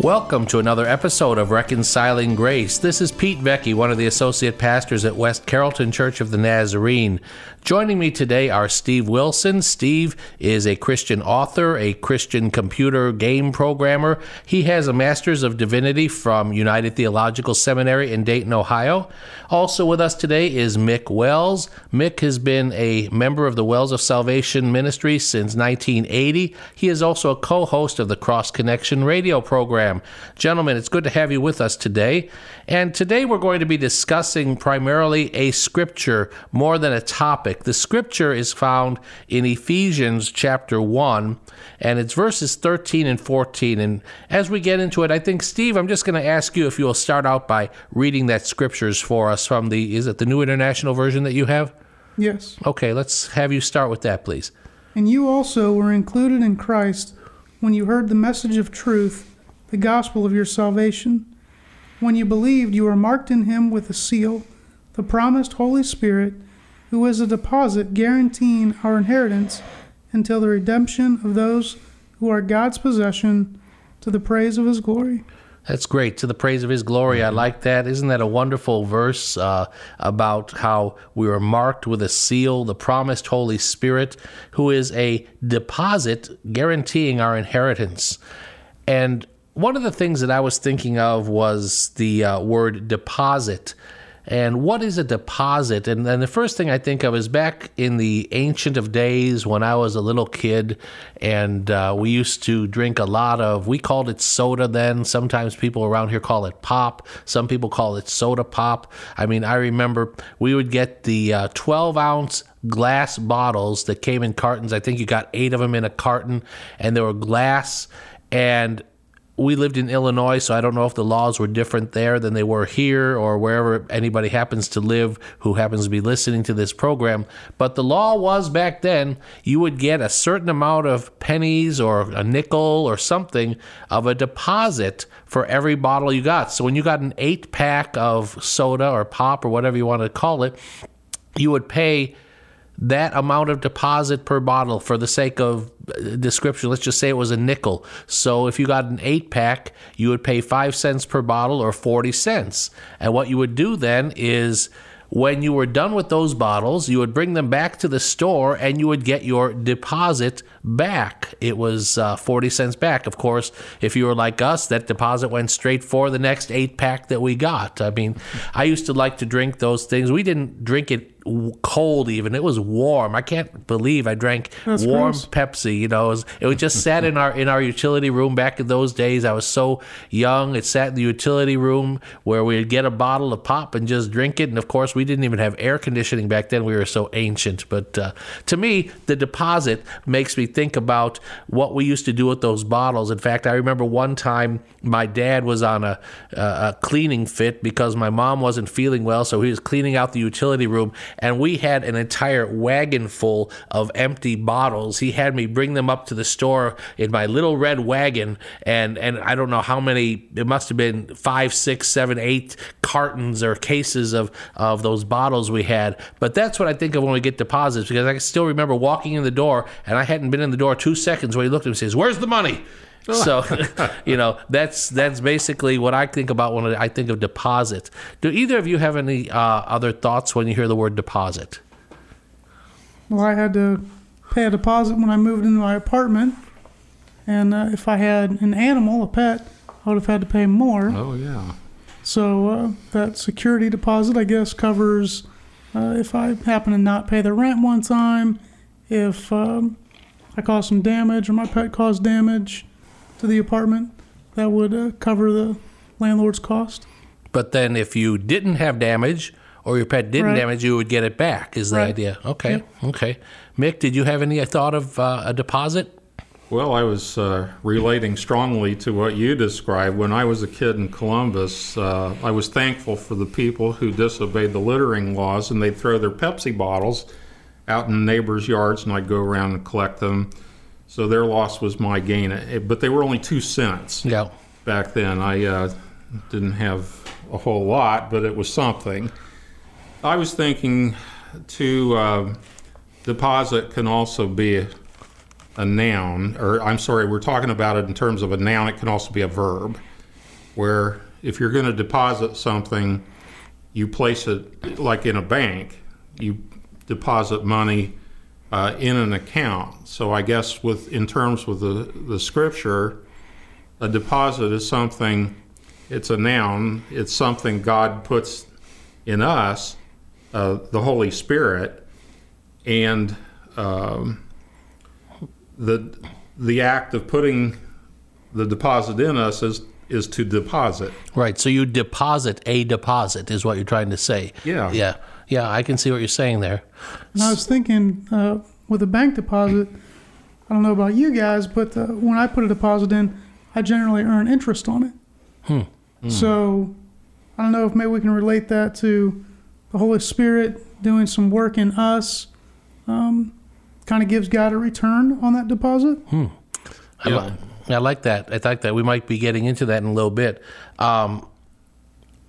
Welcome to another episode of Reconciling Grace. This is Pete Vecchi, one of the associate pastors at West Carrollton Church of the Nazarene. Joining me today are Steve Wilson. Steve is a Christian author, a Christian computer game programmer. He has a Master's of Divinity from United Theological Seminary in Dayton, Ohio. Also with us today is Mick Wells. Mick has been a member of the Wells of Salvation Ministry since 1980. He is also a co host of the Cross Connection radio program. Gentlemen, it's good to have you with us today. And today we're going to be discussing primarily a scripture more than a topic. The scripture is found in Ephesians chapter 1, and it's verses 13 and 14. And as we get into it, I think, Steve, I'm just going to ask you if you will start out by reading that scriptures for us from the, is it the New International Version that you have? Yes. Okay, let's have you start with that, please. And you also were included in Christ when you heard the message of truth, the gospel of your salvation. When you believed, you were marked in him with a seal, the promised Holy Spirit, who is a deposit guaranteeing our inheritance until the redemption of those who are God's possession to the praise of his glory. That's great. To the praise of his glory. I like that. Isn't that a wonderful verse uh, about how we were marked with a seal, the promised Holy Spirit, who is a deposit guaranteeing our inheritance? And one of the things that I was thinking of was the uh, word deposit. And what is a deposit? And then the first thing I think of is back in the ancient of days when I was a little kid, and uh, we used to drink a lot of. We called it soda then. Sometimes people around here call it pop. Some people call it soda pop. I mean, I remember we would get the uh, 12 ounce glass bottles that came in cartons. I think you got eight of them in a carton, and they were glass. And we lived in Illinois, so I don't know if the laws were different there than they were here or wherever anybody happens to live who happens to be listening to this program. But the law was back then you would get a certain amount of pennies or a nickel or something of a deposit for every bottle you got. So when you got an eight pack of soda or pop or whatever you want to call it, you would pay that amount of deposit per bottle for the sake of description. Let's just say it was a nickel. So if you got an eight pack, you would pay five cents per bottle or 40 cents. And what you would do then is when you were done with those bottles, you would bring them back to the store and you would get your deposit back. It was uh, 40 cents back. Of course, if you were like us, that deposit went straight for the next eight pack that we got. I mean, I used to like to drink those things. We didn't drink it cold even. It was warm. I can't believe i drank That's warm gross. pepsi. You know it was, it was just sat in our in our utility room back in those days. I was so young. It sat in the utility room where we'd get a bottle of pop and just drink it. And of course we didn't even have air conditioning back then. We were so ancient. But uh, to me the deposit makes me think about what we used to do with those bottles. In fact i remember one time my dad was on a, a, a cleaning fit because my mom wasn't feeling well. So he was cleaning out the utility room and we had an entire wagon full of empty bottles. He had me bring them up to the store in my little red wagon, and and I don't know how many. It must have been five, six, seven, eight cartons or cases of of those bottles we had. But that's what I think of when we get deposits because I can still remember walking in the door, and I hadn't been in the door two seconds when he looked at me and says, "Where's the money?" So, you know, that's that's basically what I think about when I think of deposit. Do either of you have any uh, other thoughts when you hear the word deposit? Well, I had to pay a deposit when I moved into my apartment, and uh, if I had an animal, a pet, I would have had to pay more. Oh yeah. So uh, that security deposit, I guess, covers uh, if I happen to not pay the rent one time, if um, I cause some damage or my pet caused damage to the apartment, that would uh, cover the landlord's cost. But then if you didn't have damage or your pet didn't Right. damage, you would get it back. Is the Right. idea? Okay, Yep. okay. Mick, did you have any thought of uh, a deposit? Well, I was uh, relating strongly to what you described. When I was a kid in Columbus, uh, I was thankful for the people who disobeyed the littering laws and they'd throw their Pepsi bottles out in neighbors' yards, and I'd go around and collect them. So their loss was my gain, It- but they were only two cents Yeah. back then. I uh, didn't have a whole lot, but it was something. I was thinking to uh, deposit can also be a, a noun, or I'm sorry, we're talking about it in terms of a noun. It can also be a verb, where if you're going to deposit something, you place it like in a bank. You deposit money uh, in an account. So I guess with in terms with the the scripture, a deposit is something. It's a noun. It's something God puts in us, uh, the Holy Spirit, and um, the the act of putting the deposit in us is is to deposit. Right. So you deposit a deposit, is what you're trying to say. Yeah. Yeah. Yeah. I can see what you're saying there. And I was thinking uh, with a bank deposit, I don't know about you guys, but uh, when I put a deposit in, I generally earn interest on it. So I don't know if maybe we can relate that to the Holy Spirit doing some work in us. Um, kind of gives God a return on that deposit. I, li- I like that. I like that. We might be getting into that in a little bit. Um,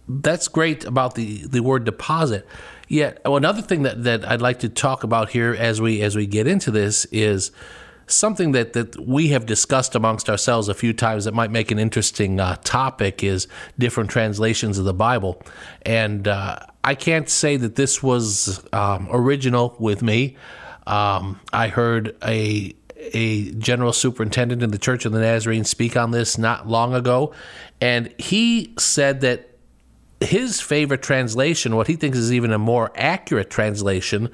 that's great about the, the word deposit. Yet oh, another thing that, that I'd like to talk about here as we as we get into this is something that, that we have discussed amongst ourselves a few times that might make an interesting uh, topic is different translations of the Bible. And uh, I can't say that this was um, original with me. Um, I heard a a general superintendent in the Church of the Nazarene speak on this not long ago, and he said that his favorite translation, what he thinks is even a more accurate translation,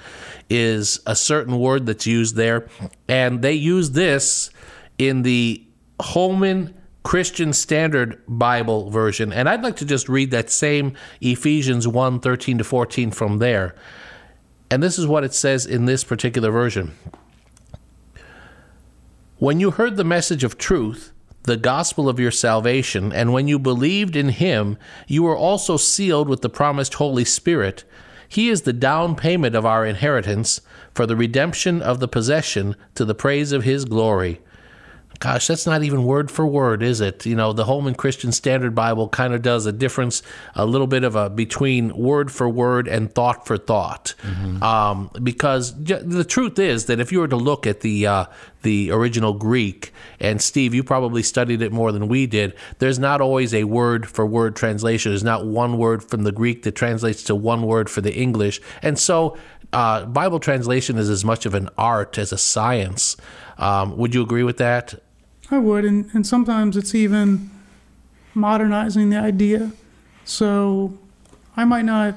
is a certain word that's used there. And they use this in the Holman Christian Standard Bible version. And I'd like to just read that same Ephesians 1 13 to 14 from there. And this is what it says in this particular version. When you heard the message of truth, the gospel of your salvation, and when you believed in him, you were also sealed with the promised Holy Spirit. He is the down payment of our inheritance for the redemption of the possession to the praise of his glory. Gosh, that's not even word for word, is it? You know, the Holman Christian Standard Bible kind of does a difference, a little bit of a between word for word and thought for thought. Um, because j- the truth is that if you were to look at the uh, the original Greek, and Steve, you probably studied it more than we did. There's not always a word for word translation. There's not one word from the Greek that translates to one word for the English, and so uh, Bible translation is as much of an art as a science. Um, would you agree with that? I would, and, and sometimes it's even modernizing the idea. So I might not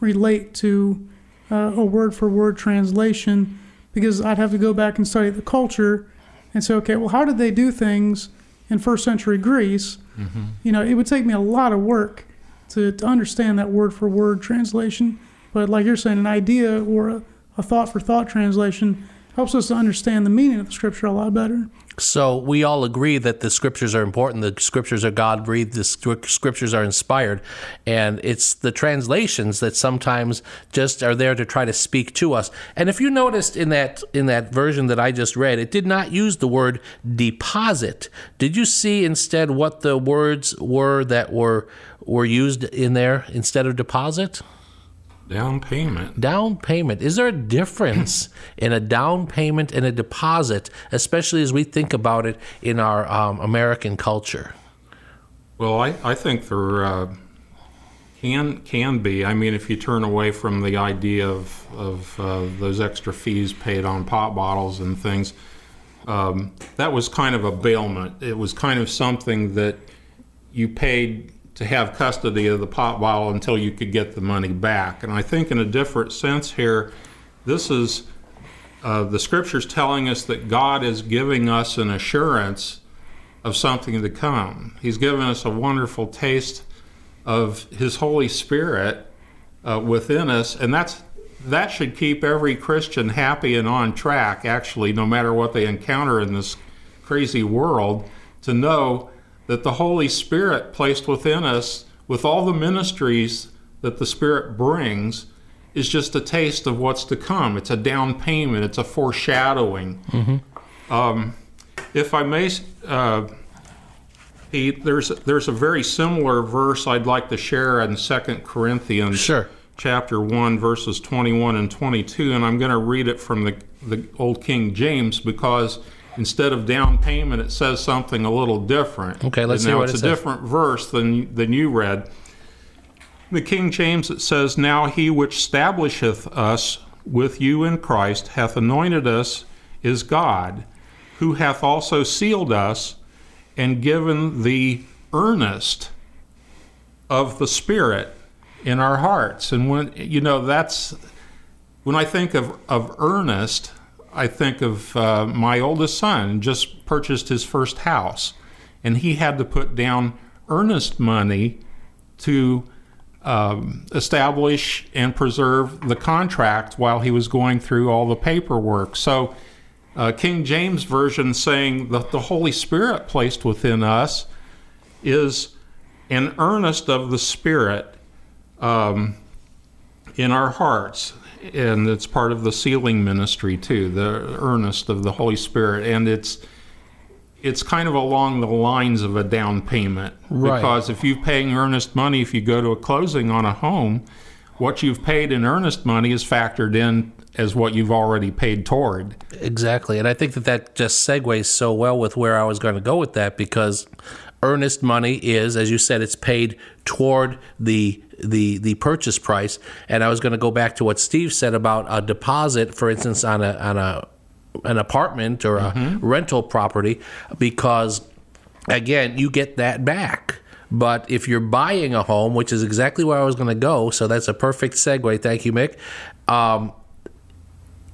relate to uh, a word for word translation because I'd have to go back and study the culture and say, okay, well, how did they do things in first century Greece? You know, it would take me a lot of work to, to understand that word for word translation. But like you're saying, an idea or a, a thought for thought translation helps us to understand the meaning of the scripture a lot better. So we all agree that the scriptures are important. The scriptures are God breathed. The scriptures are inspired, and it's the translations that sometimes just are there to try to speak to us. And if you noticed in that in that version that I just read, it did not use the word deposit. Did you see instead what the words were that were were used in there instead of deposit? Down payment. Down payment. Is there a difference in a down payment and a deposit, especially as we think about it in our um, American culture? Well, I, I think there uh, can can be. I mean, if you turn away from the idea of of uh, those extra fees paid on pop bottles and things, um, that was kind of a bailment. It was kind of something that you paid to have custody of the pot bottle until you could get the money back. And I think, in a different sense here, this is uh, the scriptures telling us that God is giving us an assurance of something to come. He's given us a wonderful taste of His Holy Spirit uh, within us, and that's that should keep every Christian happy and on track. Actually, no matter what they encounter in this crazy world, to know that the Holy Spirit placed within us, with all the ministries that the Spirit brings, is just a taste of what's to come. It's a down payment. It's a foreshadowing. Um, if I may, uh, Pete, there's there's a very similar verse I'd like to share in Second Corinthians, Sure. chapter one, verses 21 and 22, and I'm going to read it from the the old King James because instead of down payment, it says something a little different. Okay, let's and hear now what it's it a says. different verse than than you read. The King James it says, Now he which establisheth us with you in Christ hath anointed us is God, who hath also sealed us and given the earnest of the Spirit in our hearts. And when you know that's when I think of, of earnest, I think of uh, my oldest son just purchased his first house, and he had to put down earnest money to um, establish and preserve the contract while he was going through all the paperwork. So, uh, King James Version saying that the Holy Spirit placed within us is an earnest of the Spirit um, in our hearts. And it's part of the sealing ministry too, the earnest of the Holy Spirit. And it's it's kind of along the lines of a down payment Right. because if you're paying earnest money, if you go to a closing on a home, what you've paid in earnest money is factored in as what you've already paid toward. Exactly. And I think that that just segues so well with where I was going to go with that because earnest money is, as you said, it's paid toward the the the purchase price. And I was going to go back to what Steve said about a deposit, for instance, on a on a an apartment or a rental property, because again, you get that back. But if you're buying a home, which is exactly where I was going to go, so that's a perfect segue. Thank you, Mick. Um,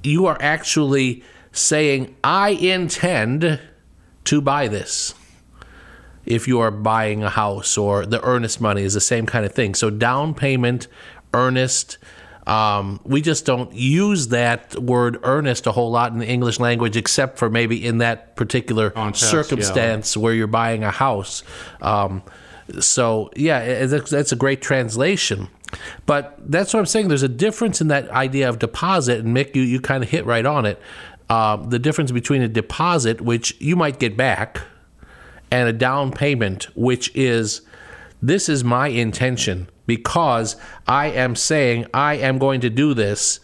you are actually saying, I intend to buy this. If you are buying a house, or the earnest money is the same kind of thing. So, down payment, earnest, um, we just don't use that word earnest a whole lot in the English language, except for maybe in that particular Context, yeah. circumstance where you're buying a house. Um, so, yeah, that's, a great translation. But that's what I'm saying. There's a difference in that idea of deposit, and Mick, you, you kind of hit right on it. Um, the difference between a deposit, which you might get back, and a down payment, which is this is my intention because I am saying I am going to do this.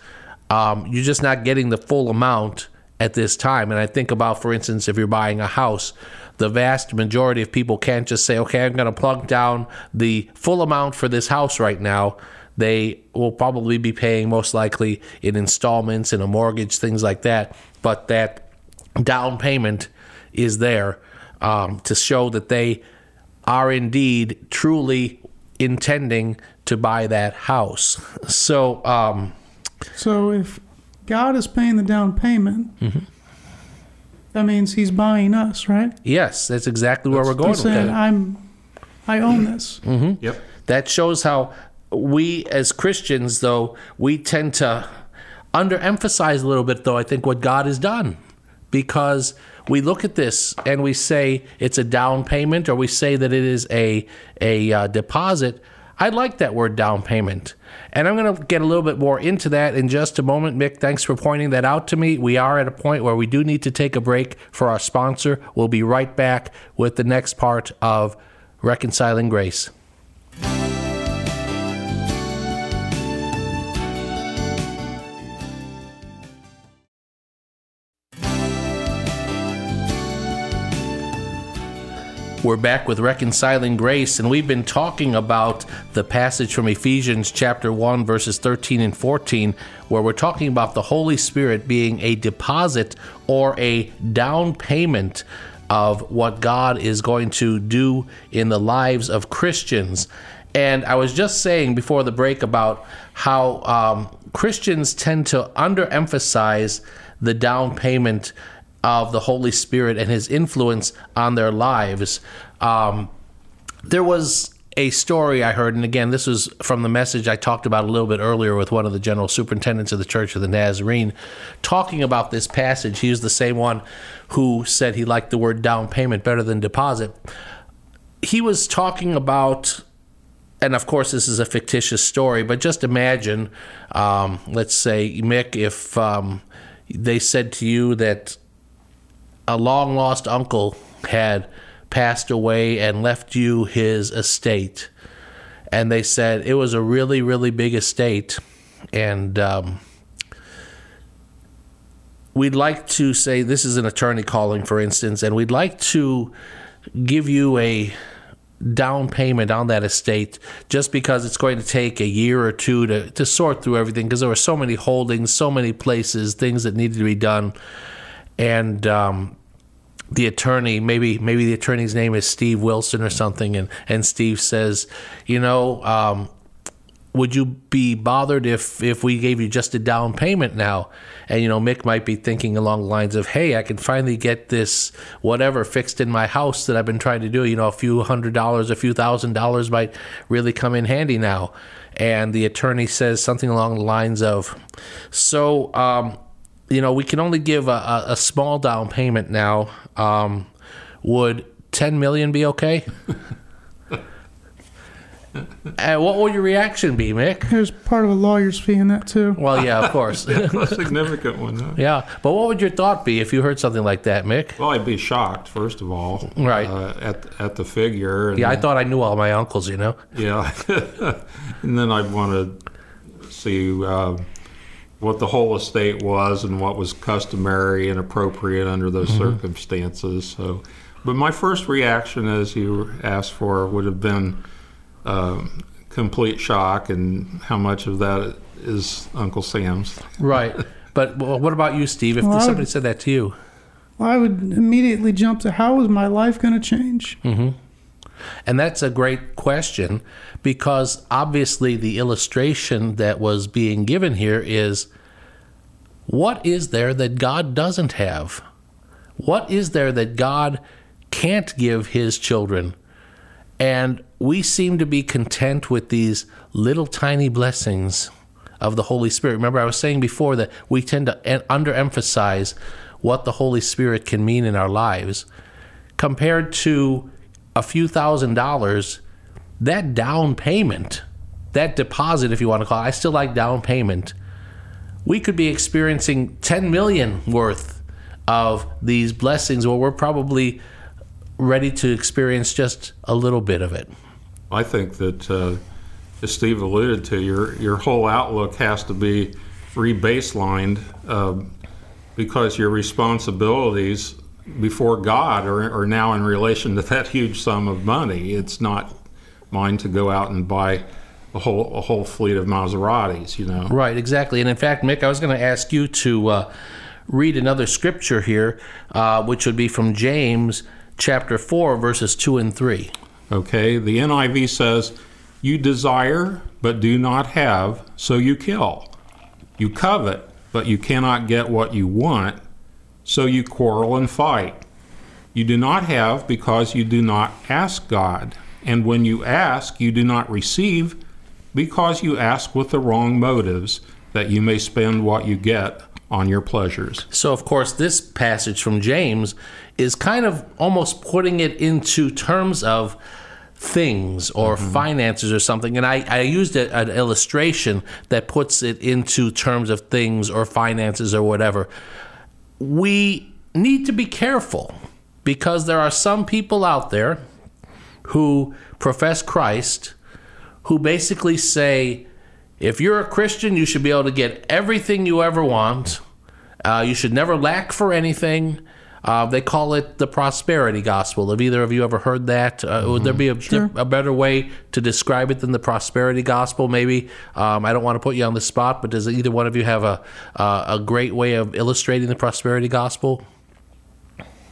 Um, you're just not getting the full amount at this time. And I think about, for instance, if you're buying a house, the vast majority of people can't just say, okay, I'm going to plug down the full amount for this house right now. They will probably be paying most likely in installments, in a mortgage, things like that. But that down payment is there um, to show that they are indeed truly intending to buy that house. So, um, So if God is paying the down payment, Mm-hmm. that means He's buying us, right? yes, that's exactly where we're going He's with saying, that. "I'm, I own this." Yep. That shows how we, as Christians, though, we tend to underemphasize a little bit, though, I think, what God has done. Because we look at this and we say it's a down payment or we say that it is a, a uh, deposit. I like that word down payment. And I'm going to get a little bit more into that in just a moment. Mick, thanks for pointing that out to me. We are at a point where we do need to take a break for our sponsor. We'll be right back with the next part of Reconciling Grace. We're back with Reconciling Grace, and we've been talking about the passage from Ephesians chapter 1, verses 13 and 14, where we're talking about the Holy Spirit being a deposit or a down payment of what God is going to do in the lives of Christians. And I was just saying before the break about how um, Christians tend to underemphasize the down payment of the Holy Spirit and His influence on their lives. Um, there was a story I heard, and again, this was from the message I talked about a little bit earlier with one of the general superintendents of the Church of the Nazarene, talking about this passage. He was the same one who said he liked the word down payment better than deposit. He was talking about and of course, this is a fictitious story, but just imagine, um, let's say, Mick, if um, they said to you that a long lost uncle had passed away and left you his estate. And they said it was a really, really big estate. And um, we'd like to say this is an attorney calling, for instance, and we'd like to give you a down payment on that estate just because it's going to take a year or two to, to sort through everything because there were so many holdings, so many places, things that needed to be done. And um, the attorney, maybe maybe the attorney's name is Steve Wilson or something, and, and Steve says, you know, um, would you be bothered if if we gave you just a down payment now? And you know, Mick might be thinking along the lines of, "Hey, I can finally get this whatever fixed in my house that I've been trying to do. You know, a few hundred dollars, a few thousand dollars might really come in handy now." And the attorney says something along the lines of, "So, um, you know, we can only give a, a small down payment now. Um, would ten million be okay?" And what would your reaction be, Mick? There's part of a lawyer's fee in that too. Well, yeah, of course. a significant one. Huh? yeah, but what would your thought be if you heard something like that, Mick? Well, I'd be shocked first of all, Right. uh, at at the figure. And Yeah, I thought I knew all my uncles, you know? Yeah, and then I'd want to see uh, what the whole estate was and what was customary and appropriate under those circumstances. So, but my first reaction, as you asked for, would have been um, complete shock, and how much of that is Uncle Sam's? Right. But well, what about you, Steve? If Well, somebody would- said that to you? Well, I would immediately jump to how is my life going to change? And that's a great question because obviously the illustration that was being given here is what is there that God doesn't have? What is there that God can't give his children? And we seem to be content with these little tiny blessings of the Holy Spirit. Remember, I was saying before that we tend to underemphasize what the Holy Spirit can mean in our lives compared to a few thousand dollars, that down payment, that deposit, if you want to call it, I still like down payment. We could be experiencing 10 million worth of these blessings where we're probably ready to experience just a little bit of it. I think that, uh, as Steve alluded to, your your whole outlook has to be rebaselined um, because your responsibilities before God are, are now in relation to that huge sum of money. It's not mine to go out and buy a whole a whole fleet of Maseratis. You know. Right, exactly. And in fact, Mick, I was going to ask you to uh, read another scripture here, uh, which would be from James chapter 4, verses 2 and 3. Okay, the NIV says, You desire, but do not have, so you kill. You covet, but you cannot get what you want, so you quarrel and fight. You do not have because you do not ask God. And when you ask, you do not receive because you ask with the wrong motives, that you may spend what you get on your pleasures. So, of course, this passage from James is kind of almost putting it into terms of things or mm-hmm. finances or something. And I, I used a, an illustration that puts it into terms of things or finances or whatever. We need to be careful because there are some people out there who profess Christ who basically say, if you're a Christian, you should be able to get everything you ever want. Uh, you should never lack for anything. Uh, they call it the prosperity gospel. Have either of you ever heard that? Uh, Would there be a, a better way to describe it than the prosperity gospel? Maybe um, I don't want to put you on the spot, but does either one of you have a uh, a great way of illustrating the prosperity gospel?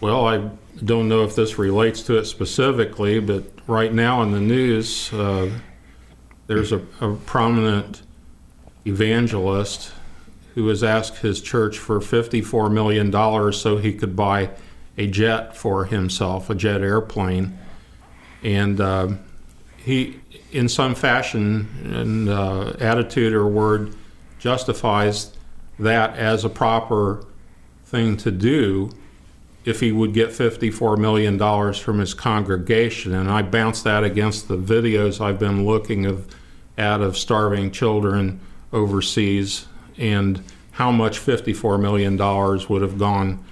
Well, I don't know if this relates to it specifically, but right now in the news, uh, there's a, a prominent evangelist who has asked his church for $54 million so he could buy a jet for himself, a jet airplane. And uh, he, in some fashion and uh, attitude or word, justifies that as a proper thing to do if he would get $54 million from his congregation. And I bounce that against the videos I've been looking of, at of starving children overseas and how much $54 million would have gone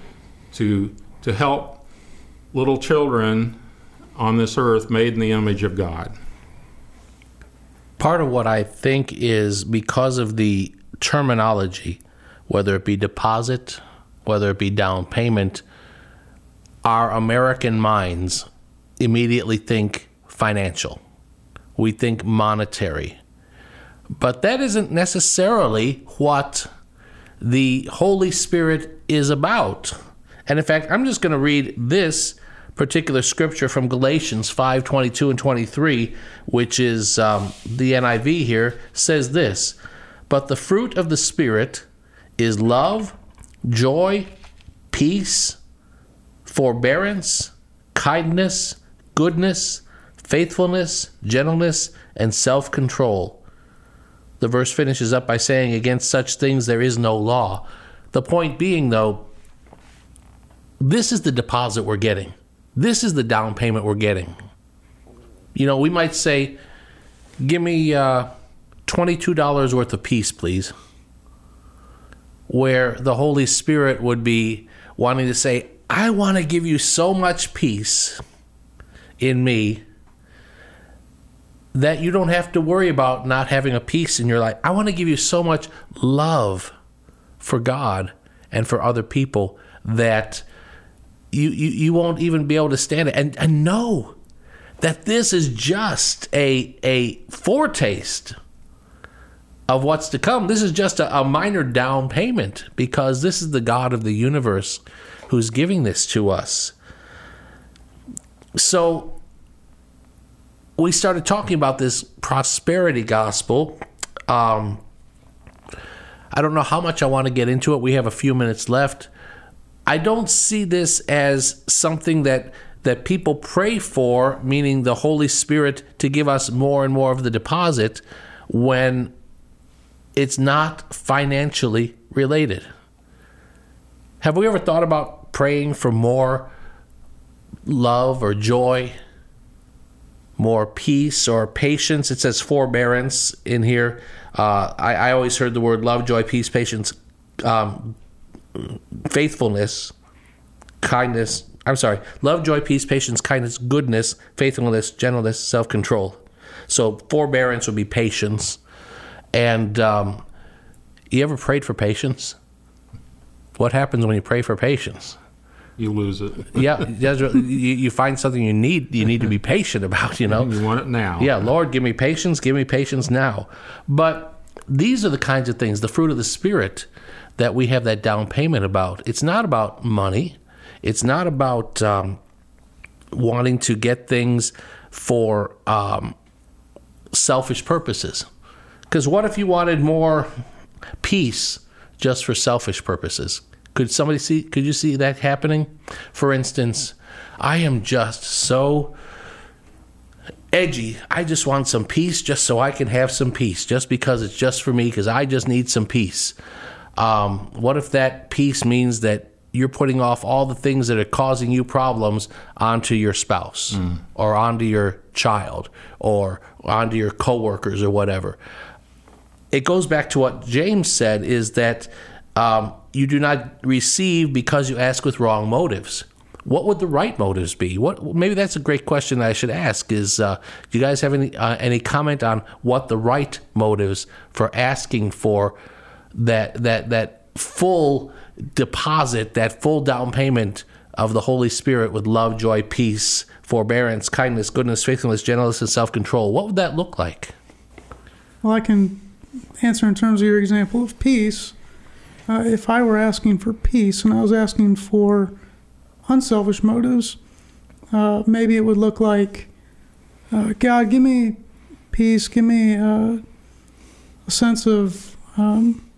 to, to help little children on this earth made in the image of God. Part of what I think is because of the terminology, whether it be deposit, whether it be down payment, our American minds immediately think financial. We think monetary. But that isn't necessarily what the Holy Spirit is about. And in fact, I'm just going to read this particular scripture from Galatians 5 22 and 23, which is um, the NIV here, says this But the fruit of the Spirit is love, joy, peace, forbearance, kindness, goodness, faithfulness, gentleness, and self control. The verse finishes up by saying, Against such things there is no law. The point being, though, this is the deposit we're getting. This is the down payment we're getting. You know, we might say, Give me uh, $22 worth of peace, please. Where the Holy Spirit would be wanting to say, I want to give you so much peace in me that you don't have to worry about not having a peace in your life. I want to give you so much love for God and for other people that you, you, you won't even be able to stand it. And, and know that this is just a, a foretaste of what's to come. This is just a, a minor down payment because this is the God of the universe who's giving this to us. So we started talking about this prosperity gospel. Um, I don't know how much I want to get into it. We have a few minutes left. I don't see this as something that that people pray for, meaning the Holy Spirit to give us more and more of the deposit when it's not financially related. Have we ever thought about praying for more love or joy, more peace or patience? It says forbearance in here. Uh, I, I, always heard the word love, joy, peace, patience, um, faithfulness, kindness. I'm sorry, love, joy, peace, patience, kindness, goodness, faithfulness, gentleness, self control. So forbearance would be patience. And um, you ever prayed for patience? What happens when you pray for patience? You lose it. yeah, you, you find something you need. You need to be patient about. You know, you want it now. Yeah, Lord, give me patience. Give me patience now. But these are the kinds of things, the fruit of the spirit, that we have that down payment about. It's not about money. It's not about um, wanting to get things for um, selfish purposes. Because what if you wanted more peace just for selfish purposes? Could somebody see? Could you see that happening? For instance, I am just so edgy. I just want some peace just so I can have some peace, just because it's just for me, because I just need some peace. Um, what if that peace means that you're putting off all the things that are causing you problems onto your spouse mm. or onto your child or onto your coworkers or whatever? It goes back to what James said is that um, you do not receive because you ask with wrong motives. What would the right motives be? What maybe that's a great question I should ask. Is uh, do you guys have any uh, any comment on what the right motives for asking for that that that full deposit, that full down payment of the Holy Spirit with love, joy, peace, forbearance, kindness, goodness, faithfulness, gentleness, and self control? What would that look like? Well, I can answer in terms of your example of peace uh, if I were asking for peace and I was asking for unselfish motives, uh, maybe it would look like, uh, God, give me peace, give me uh, a sense of um,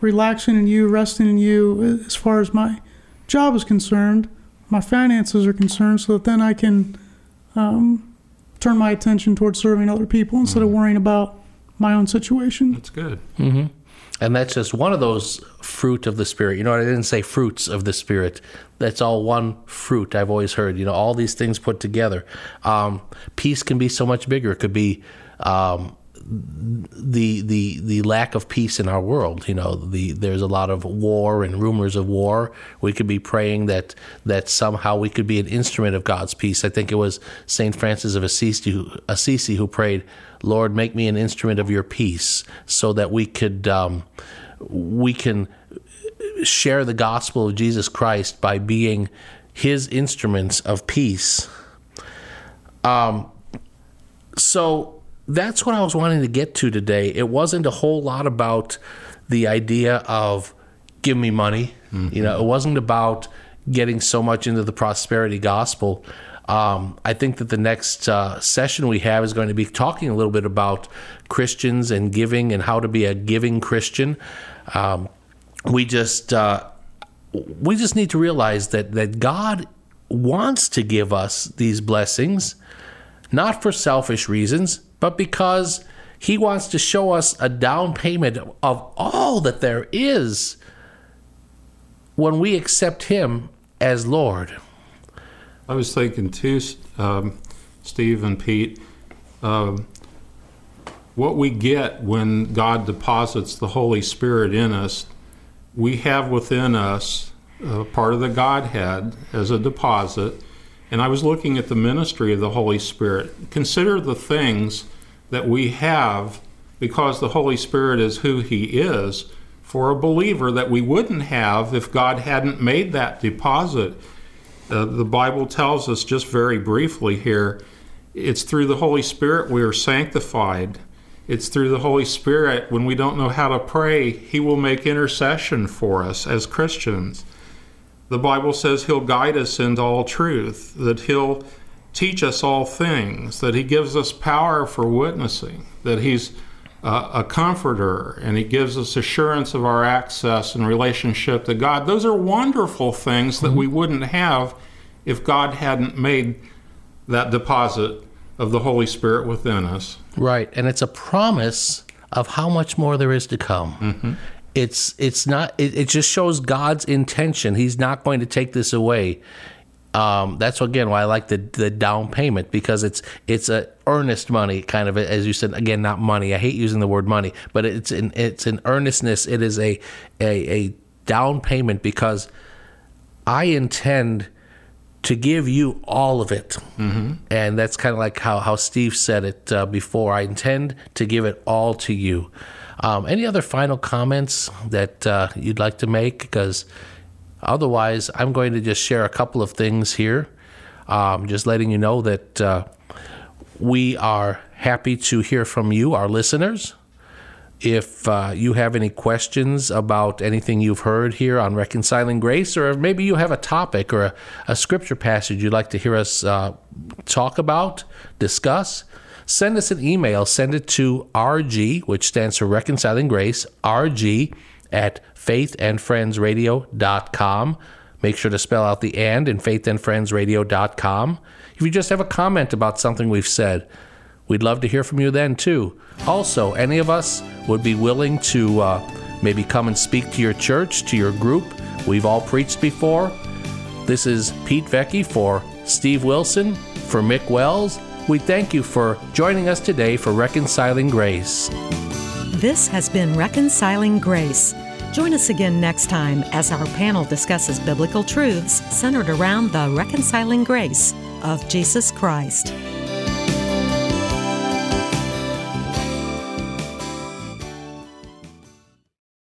relaxing in you, resting in you as far as my job is concerned, my finances are concerned, so that then I can um, turn my attention towards serving other people instead mm-hmm. of worrying about my own situation. That's good. Mm-hmm. And that's just one of those fruit of the Spirit. You know, I didn't say fruits of the Spirit. That's all one fruit, I've always heard. You know, all these things put together. Um, peace can be so much bigger. It could be. Um, the the the lack of peace in our world. You know, the there's a lot of war and rumors of war. We could be praying that that somehow we could be an instrument of God's peace. I think it was Saint Francis of Assisi Assisi who prayed, "Lord, make me an instrument of Your peace," so that we could um, we can share the gospel of Jesus Christ by being His instruments of peace. Um, so that's what I was wanting to get to today. It wasn't a whole lot about the idea of give me money. Mm-hmm. You know, it wasn't about getting so much into the prosperity gospel. Um, I think that the next uh, session we have is going to be talking a little bit about Christians and giving and how to be a giving Christian. Um, we just uh, we just need to realize that that God wants to give us these blessings, not for selfish reasons, but because he wants to show us a down payment of all that there is when we accept him as Lord. I was thinking too, um, Steve and Pete, uh, what we get when God deposits the Holy Spirit in us, we have within us uh, part of the Godhead as a deposit. And I was looking at the ministry of the Holy Spirit. Consider the things that we have because the Holy Spirit is who He is for a believer that we wouldn't have if God hadn't made that deposit. Uh, the Bible tells us just very briefly here it's through the Holy Spirit we are sanctified. It's through the Holy Spirit when we don't know how to pray, He will make intercession for us as Christians. The Bible says He'll guide us into all truth, that He'll teach us all things, that He gives us power for witnessing, that He's uh, a comforter, and He gives us assurance of our access and relationship to God. Those are wonderful things that mm-hmm. we wouldn't have if God hadn't made that deposit of the Holy Spirit within us. Right, and it's a promise of how much more there is to come. Mm-hmm. It's it's not. It, it just shows God's intention. He's not going to take this away um, that's again why I like the the down payment because it's it's a earnest money kind of as you said again not money. I hate using the word money but it's an it's an earnestness. It is a a, a down payment because I intend to give you all of it. Mm-hmm. and that's kind of like how how Steve said it uh, before. I intend to give it all to you. Um, any other final comments that uh, you'd like to make? Because Otherwise, I'm going to just share a couple of things here, um, just letting you know that uh, we are happy to hear from you, our listeners. If uh, you have any questions about anything you've heard here on Reconciling Grace, or maybe you have a topic or a, a scripture passage you'd like to hear us uh, talk about, discuss, send us an email. Send it to RG, which stands for Reconciling Grace, RG at faithandfriendsradio.com. Make sure to spell out the and in faithandfriendsradio.com. If you just have a comment about something we've said, we'd love to hear from you then too. Also, any of us would be willing to uh, maybe come and speak to your church, to your group. We've all preached before. This is Pete Vecchi for Steve Wilson, for Mick Wells. We thank you for joining us today for Reconciling Grace. This has been Reconciling Grace. Join us again next time as our panel discusses biblical truths centered around the reconciling grace of Jesus Christ.